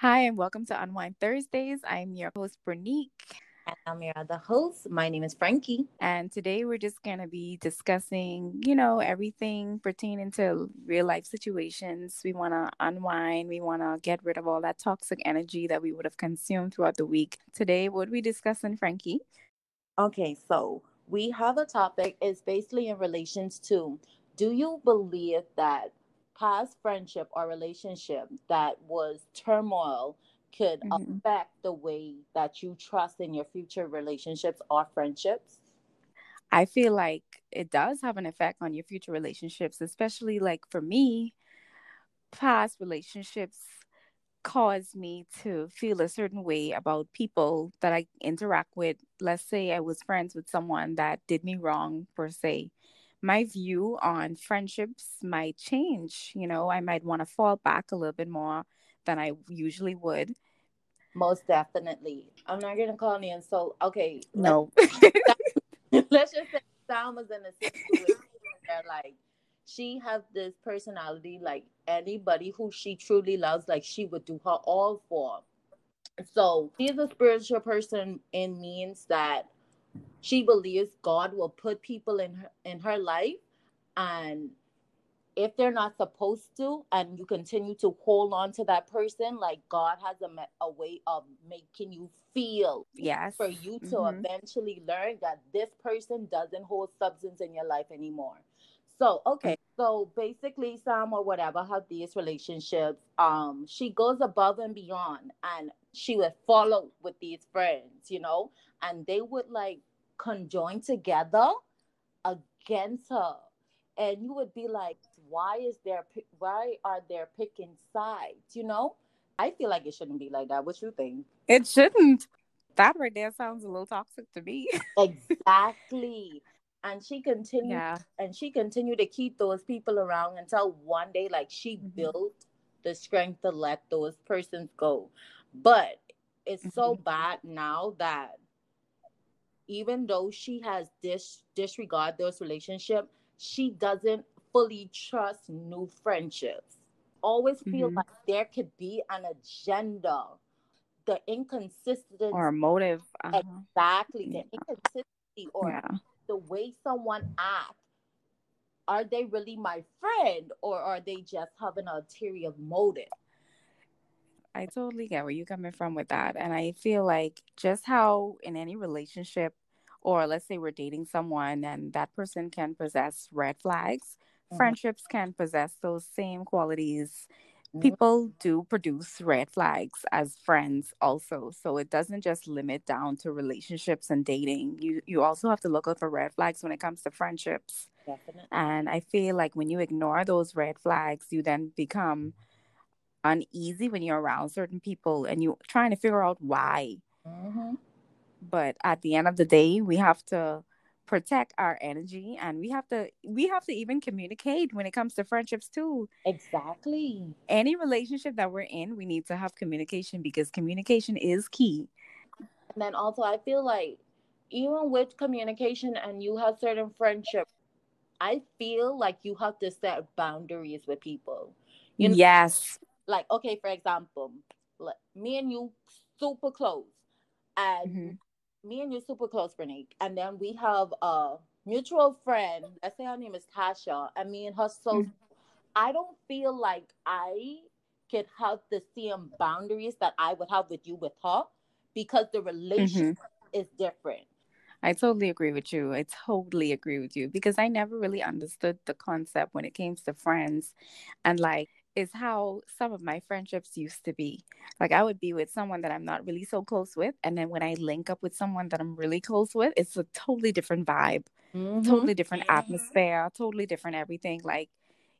Hi, and welcome to Unwind Thursdays. I'm your host, Bernique. And I'm your other host. My name is Frankie. And today we're just going to be discussing, you know, everything pertaining to real life situations. We want to unwind. We want to get rid of all that toxic energy that we would have consumed throughout the week. Today, what are we discussing, Frankie? Okay, so we have a topic. It's basically in relations to do you believe that past friendship or relationship that was turmoil could mm-hmm. affect the way that you trust in your future relationships or friendships? I feel like it does have an effect on your future relationships, especially like for me, past relationships caused me to feel a certain way about people that I interact with. Let's say I was friends with someone that did me wrong, per se my view on friendships might change. You know, I might want to fall back a little bit more than I usually would. Most definitely. I'm not gonna call any insult. Okay. No. Let's, let's just say Sam was in a situation where like she has this personality like anybody who she truly loves, like she would do her all for. So she's a spiritual person in means that she believes God will put people in her in her life and if they're not supposed to and you continue to hold on to that person like god has a, a way of making you feel yes. for you to mm-hmm. eventually learn that this person doesn't hold substance in your life anymore. So okay. So basically sam or whatever have these relationships um she goes above and beyond and she would follow with these friends you know? And they would like conjoin together against her. And you would be like why is there why are there picking sides you know? I feel like it shouldn't be like that. What you think? It shouldn't. That right there sounds a little toxic to me. Exactly. And she continued yeah. and she continued to keep those people around until one day like she mm-hmm. built the strength to let those persons go. But it's mm-hmm. so bad now that even though she has dis disregard those relationship, she doesn't fully trust new friendships. Always feel mm-hmm. like there could be an agenda, the inconsistency or a motive. Uh-huh. Exactly, yeah. the inconsistency or yeah. the way someone acts. Are they really my friend, or are they just having an ulterior motive? I totally get where you're coming from with that. And I feel like just how in any relationship, or let's say we're dating someone and that person can possess red flags, mm-hmm. friendships can possess those same qualities. Mm-hmm. People do produce red flags as friends also. So it doesn't just limit down to relationships and dating. You you also have to look out for red flags when it comes to friendships. Definitely. And I feel like when you ignore those red flags, you then become uneasy when you're around certain people and you're trying to figure out why. Mm-hmm. But at the end of the day, we have to protect our energy and we have to we have to even communicate when it comes to friendships too exactly any relationship that we're in we need to have communication because communication is key and then also i feel like even with communication and you have certain friendships i feel like you have to set boundaries with people you know? yes like okay for example like, me and you super close and mm-hmm. me and you super close Bernique. and then we have a mutual friend let's say her name is tasha and me and her so mm-hmm. i don't feel like i could have the same boundaries that i would have with you with her because the relationship mm-hmm. is different I totally agree with you. I totally agree with you because I never really understood the concept when it came to friends and like is how some of my friendships used to be. Like I would be with someone that I'm not really so close with, and then when I link up with someone that I'm really close with, it's a totally different vibe, mm-hmm. totally different atmosphere, totally different everything. Like,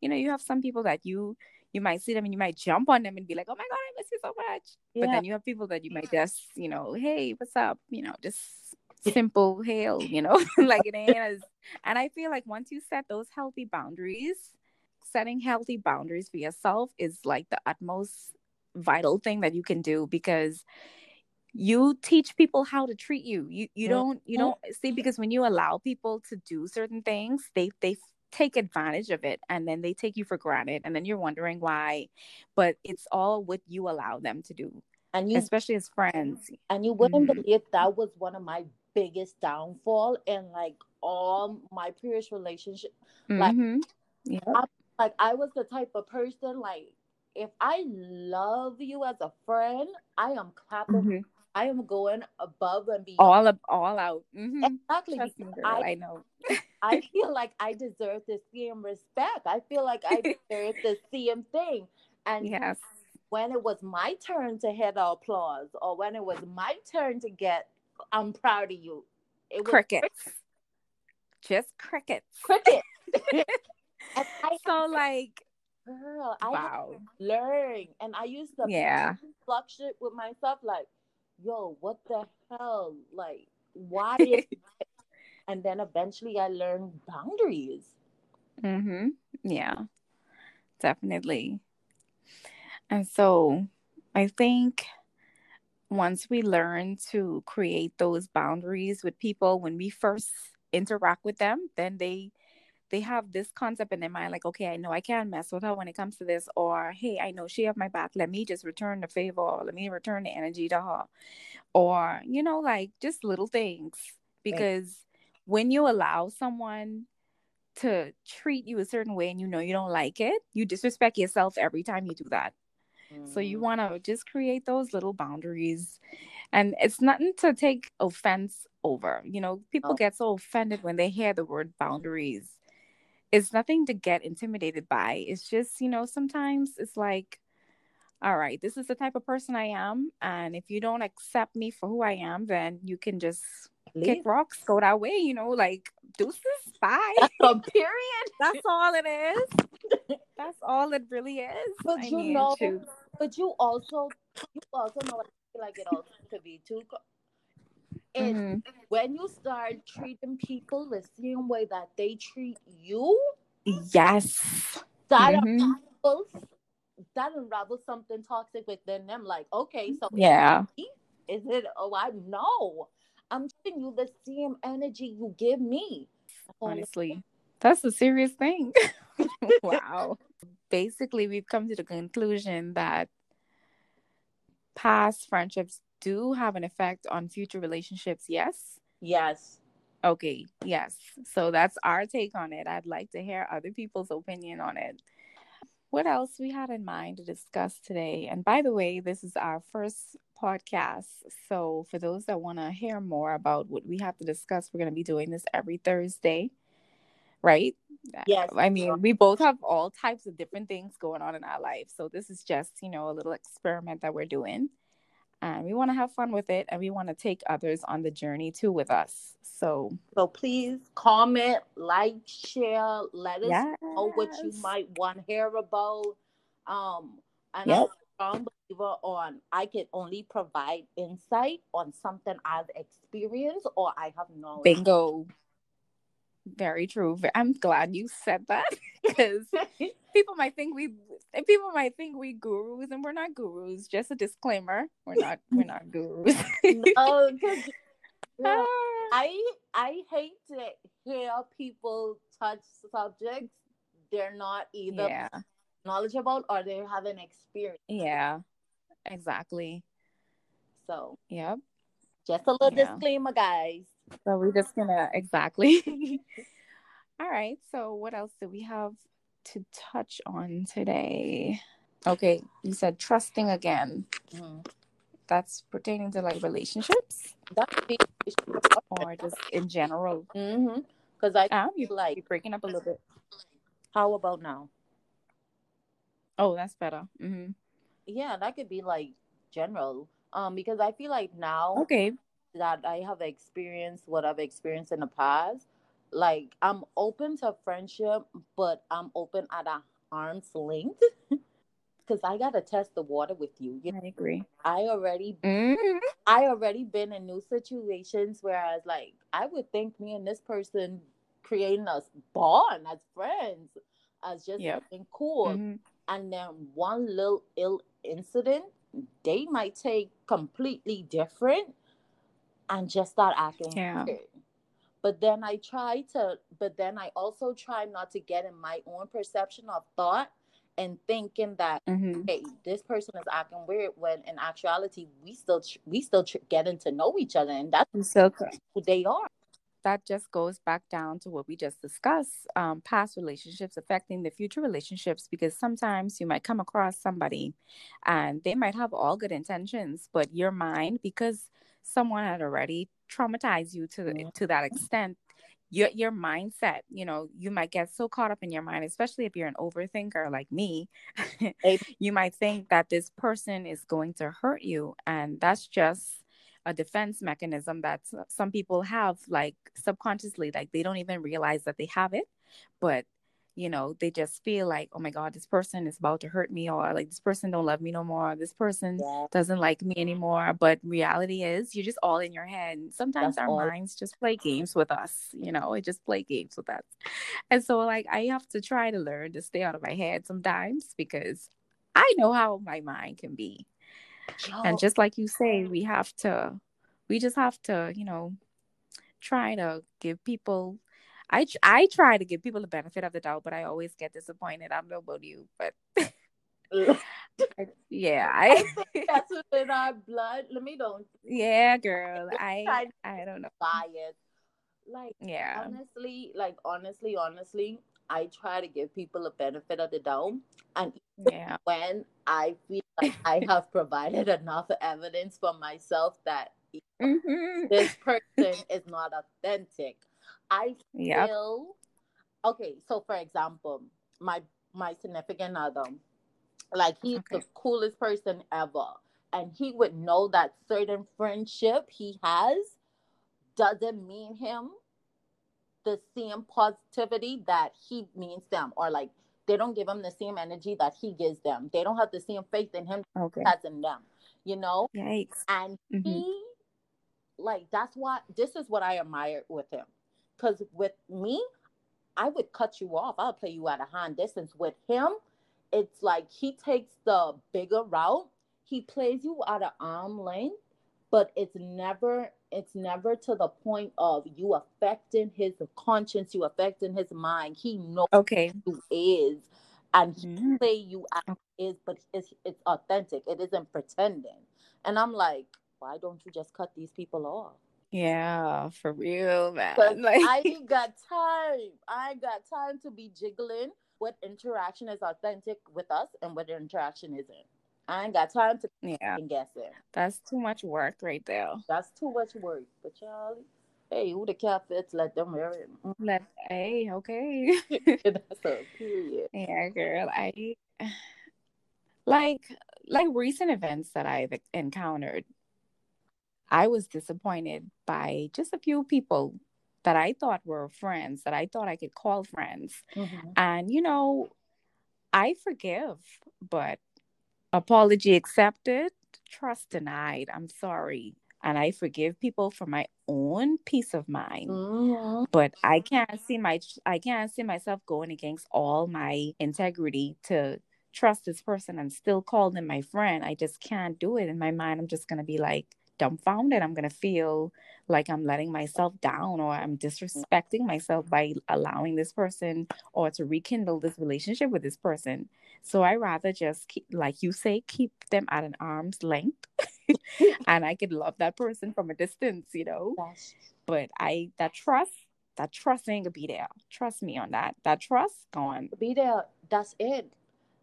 you know, you have some people that you you might see them and you might jump on them and be like, "Oh my god, I miss you so much," yeah. but then you have people that you might just, you know, "Hey, what's up?" You know, just simple hail, you know, like it ain't as. And I feel like once you set those healthy boundaries setting healthy boundaries for yourself is like the utmost vital thing that you can do because you teach people how to treat you you you don't you don't see because when you allow people to do certain things they they take advantage of it and then they take you for granted and then you're wondering why but it's all what you allow them to do and you especially as friends and you wouldn't mm-hmm. believe that was one of my biggest downfall in like all my previous relationship like mm-hmm. yeah. I, like I was the type of person like if I love you as a friend, I am clapping. Mm-hmm. I am going above and beyond. All up, all out. Mm-hmm. Exactly. Me, girl, I, I know. I feel like I deserve the same respect. I feel like I deserve the same thing. And yes. when it was my turn to head the applause, or when it was my turn to get, I'm proud of you. It was crickets. crickets. Just crickets. Crickets. so like girl, I wow. learn. And I used to yeah fluctuate with myself like, yo, what the hell? Like, why and then eventually I learned boundaries. Mm-hmm. Yeah. Definitely. And so I think once we learn to create those boundaries with people when we first interact with them, then they they have this concept in their mind like okay i know i can't mess with her when it comes to this or hey i know she have my back let me just return the favor or let me return the energy to her or you know like just little things because right. when you allow someone to treat you a certain way and you know you don't like it you disrespect yourself every time you do that mm. so you mm. want to just create those little boundaries and it's nothing to take offense over you know people oh. get so offended when they hear the word boundaries it's nothing to get intimidated by. It's just, you know, sometimes it's like, all right, this is the type of person I am. And if you don't accept me for who I am, then you can just Leave. kick rocks, go that way, you know, like deuces, bye. Period. That's all it is. That's all it really is. But I you know, but you also, you also know, what I feel like it also could be too and mm-hmm. when you start treating people the same way that they treat you, yes, that mm-hmm. unravels, that unravels something toxic within them. Like, okay, so yeah, is it? Oh, I know. I'm giving you the same energy you give me. Honestly, that's a serious thing. wow. Basically, we've come to the conclusion that past friendships do have an effect on future relationships, yes? Yes. Okay, yes. So that's our take on it. I'd like to hear other people's opinion on it. What else we had in mind to discuss today? And by the way, this is our first podcast. So for those that want to hear more about what we have to discuss, we're going to be doing this every Thursday, right? Yes. I mean, we both have all types of different things going on in our life. So this is just, you know, a little experiment that we're doing and we want to have fun with it and we want to take others on the journey too with us so so please comment like share let us yes. know what you might want to hear about um and yep. i'm a strong believer on i can only provide insight on something i've experienced or i have knowledge bingo very true. I'm glad you said that because people might think we people might think we gurus and we're not gurus. Just a disclaimer: we're not we're not gurus. no, because ah. I I hate to hear people touch subjects they're not either yeah. knowledgeable or they haven't experienced. Yeah, exactly. So, yep. Just a little yeah. disclaimer, guys. So we're just gonna exactly. All right. So what else do we have to touch on today? Okay, you said trusting again. Mm-hmm. That's pertaining to like relationships. That's or just in general. Mm-hmm. Because I um, you like you're breaking up a little bit. How about now? Oh, that's better. Mm-hmm. Yeah, that could be like general. Um, because I feel like now. Okay that I have experienced what I've experienced in the past, like I'm open to friendship, but I'm open at a arm's length. Cause I gotta test the water with you. you know? I agree. I already, mm-hmm. I already been in new situations where I was like, I would think me and this person creating a bond as friends, as just yep. something cool, mm-hmm. and then one little ill incident, they might take completely different and just start acting yeah. weird. but then I try to, but then I also try not to get in my own perception of thought and thinking that Mhm. hey, this person is acting weird when in actuality we still tr- we still tr- getting to know each other and that's So who they are. that just goes back down to what we just discussed um, past relationships affecting the future relationships because sometimes you might come across somebody and they might have all good intentions but your mind because someone had already traumatized you to Mhm. to that extent your your mindset you know you might get so caught up in your mind especially if you're an overthinker like me you might think that this person is going to hurt you. And that's just a defense mechanism that some people have like subconsciously like they don't even realize that they have it. But you know they just feel like oh my god this person is about to hurt me or like this person don't love me no more this person Yeah, doesn't like me anymore. But reality is you're just all in your head. And sometimes That's our all. minds just play games with us you know? It just play games with us. And so like i have to try to learn to stay out of my head sometimes because i know how my mind can be. Yo, and just like you say we have to we just have to you know try to give people i i try to give people the benefit of the doubt but i always get disappointed. I don't know about you but yeah I i that's within our blood. Let me don't yeah girl i I don't know. bias. Like yeah. honestly, like honestly, honestly, I try to give people a benefit of the doubt, and yeah. when I feel like I have provided enough evidence for myself that hmm this person is not authentic, I yep. feel okay. So, for example, my my significant other, like he's the coolest person ever, and he would know that certain friendship he has doesn't mean him the same positivity that he means them, or like they don't give him the same energy that he gives them. They don't have the same faith in him okay. as in them, you know. yikes. And hmm he, like, that's what this is what I admire with him, because with me, I would cut you off. I'll play you at a hand distance. With him, it's like he takes the bigger route. He plays you at an arm length, but it's never it's never to the point of you affecting his conscience, you affecting his mind. He knows okay who is, and he Mhm. play you as is, but it's it's authentic. It isn't pretending. And I'm like, why don't you just cut these people off? Yeah for real man like I ain't got time. I ain't got time to be jiggling what interaction is authentic with us and what interaction isn't. I ain't got time to yeah guess it. that's too much work right there That's too much work. But y'all, hey, who the cat fits, let them wear it. Mm. let hey okay That's a period. Yeah, girl. I like like recent events that I've encountered. I was disappointed by just a few people that I thought were friends, that I thought I could call friends. Mhm. And you know, I forgive, but apology accepted, trust denied. I'm sorry. And I forgive people for my own peace of mind. Mhm. but I can't see my I can't see myself going against all my integrity to trust this person and still call them my friend. I just can't do it in my mind. I'm just gonna be like dumbfounded. I'm gonna feel like I'm letting myself down or I'm disrespecting myself by allowing this person or to rekindle this relationship with this person. So I rather just keep, like you say, keep them at an arm's length, and I could love that person from a distance, you know That's but I that trust that trust ain't gonna be there. Trust me on that. That trust gone. be there. That's it.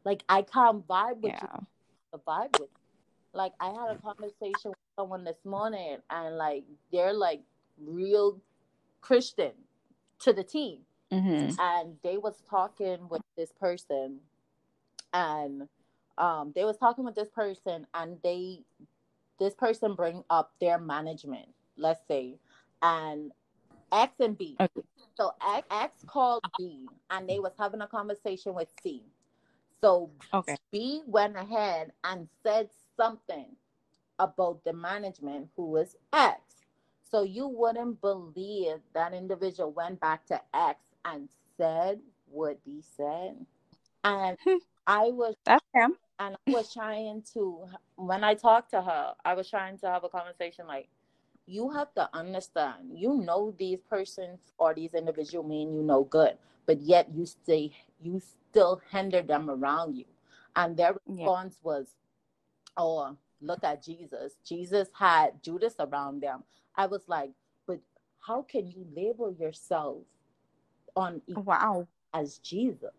Like I can't vibe with Yeah. you. The vibe with. Like I had a conversation someone this morning, and like they're like real Christian to the team. Mm-hmm. and they was talking with this person and um they was talking with this person and they this person bring up their management let's say and x and b Okay. so x, x called b and they was having a conversation with c so Okay. b went ahead and said something about the management who was x so you wouldn't believe that individual went back to x and said what he said and Hmm. i was That's him. and I was trying to when I talked to her, I was trying to have a conversation like, you have to understand, you know these persons or these individual mean you know good, but yet you stay you still hinder them around you. And their response yeah. was, Oh, look at Jesus. Jesus had Judas around them. I was like, but how can you label yourself on wow as Jesus?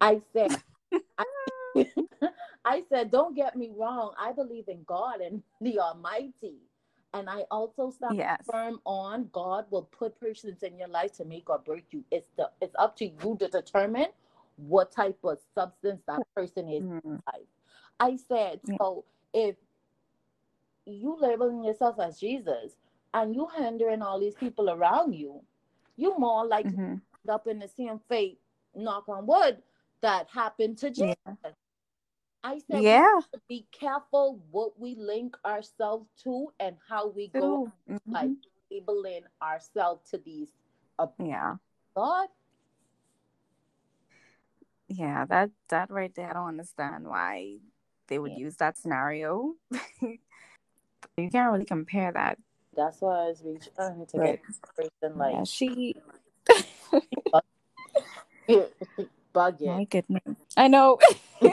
I said I, I said, don't get me wrong. I believe in God and the Almighty. And I also stand yes. firm on God will put persons in your life to make or break you. It's the it's up to you to determine what type of substance that person is mm-hmm. I said, so if you labeling yourself as Jesus and you hindering all these people around you, you more like mm-hmm. up in the same fate, knock on wood, that happened to Jesus. Yeah. I said, yeah, be careful what we link ourselves to and how we go mm-hmm. like labeling ourselves to these. Yeah, God. Yeah, that that right there, I don't understand why they would yeah. use that scenario. you can't really compare that. That's why I was really trying to right. get person like yeah, she. bugging. My goodness. I know.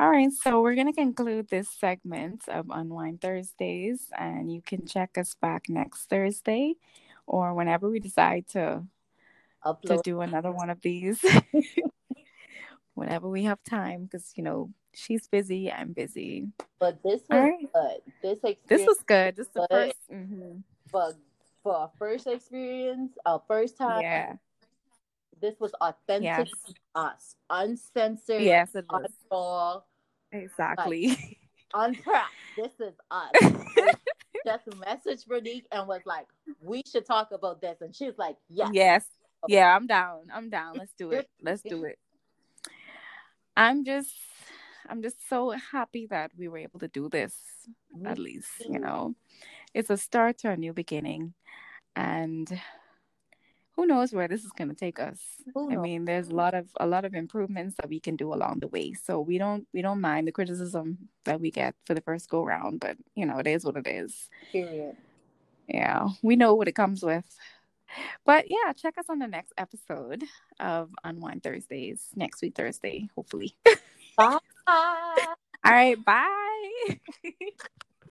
All right, so we're going to conclude this segment of Unwind Thursdays, and you can check us back next Thursday or whenever we decide to Upload. to do another one of these. whenever we have time, because you know she's busy. I'm busy. But this was right. good. This experience this was good. This is the first. Mm-hmm. But for our first experience, our first time, yeah, this was authentic yes. to us, uncensored. Yes, it was. Exactly. Like, untrapped. This is us. just message Veronique and was like, "We should talk about this," and she was like, "Yes, yes, yeah, I'm down. I'm down. Let's do it. Let's do it." I'm just, I'm just so happy that we were able to do this. At least, you know, it's a start to a new beginning, and who knows where this is going to take us. I mean there's a lot of a lot of improvements that we can do along the way so we don't we don't mind the criticism that we get for the first go round but you know it is what it is. Period. Yeah we know what it comes with. But yeah check us on the next episode of unwind thursdays next week thursday hopefully. Bye all right bye